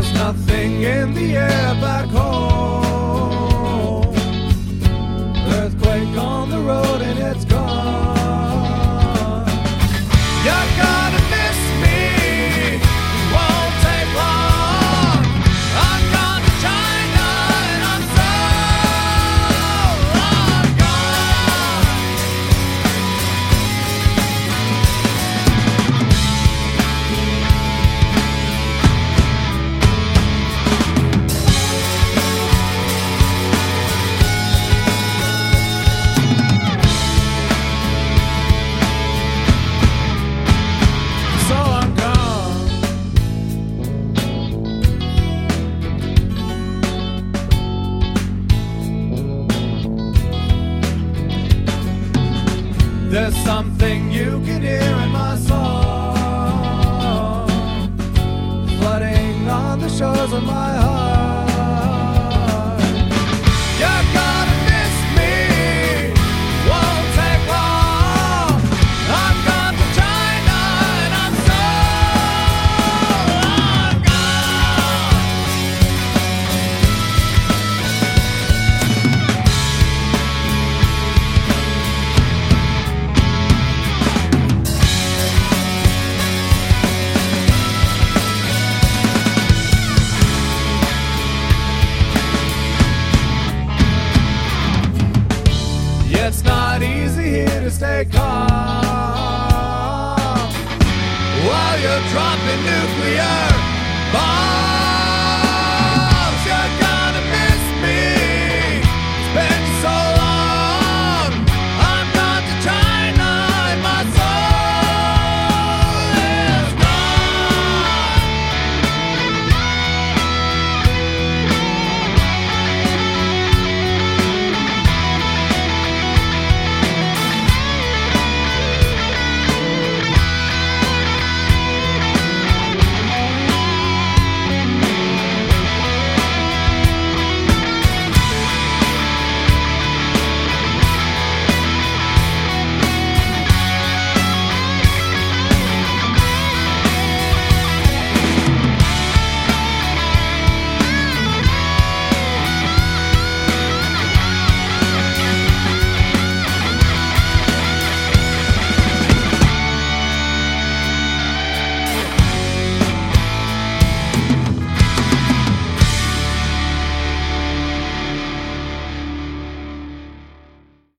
There's nothing in the air back home. Earthquake on the road and it's gone. you There's something you can hear in my song, flooding on the shores of my heart. Here to while you're dropping nuclear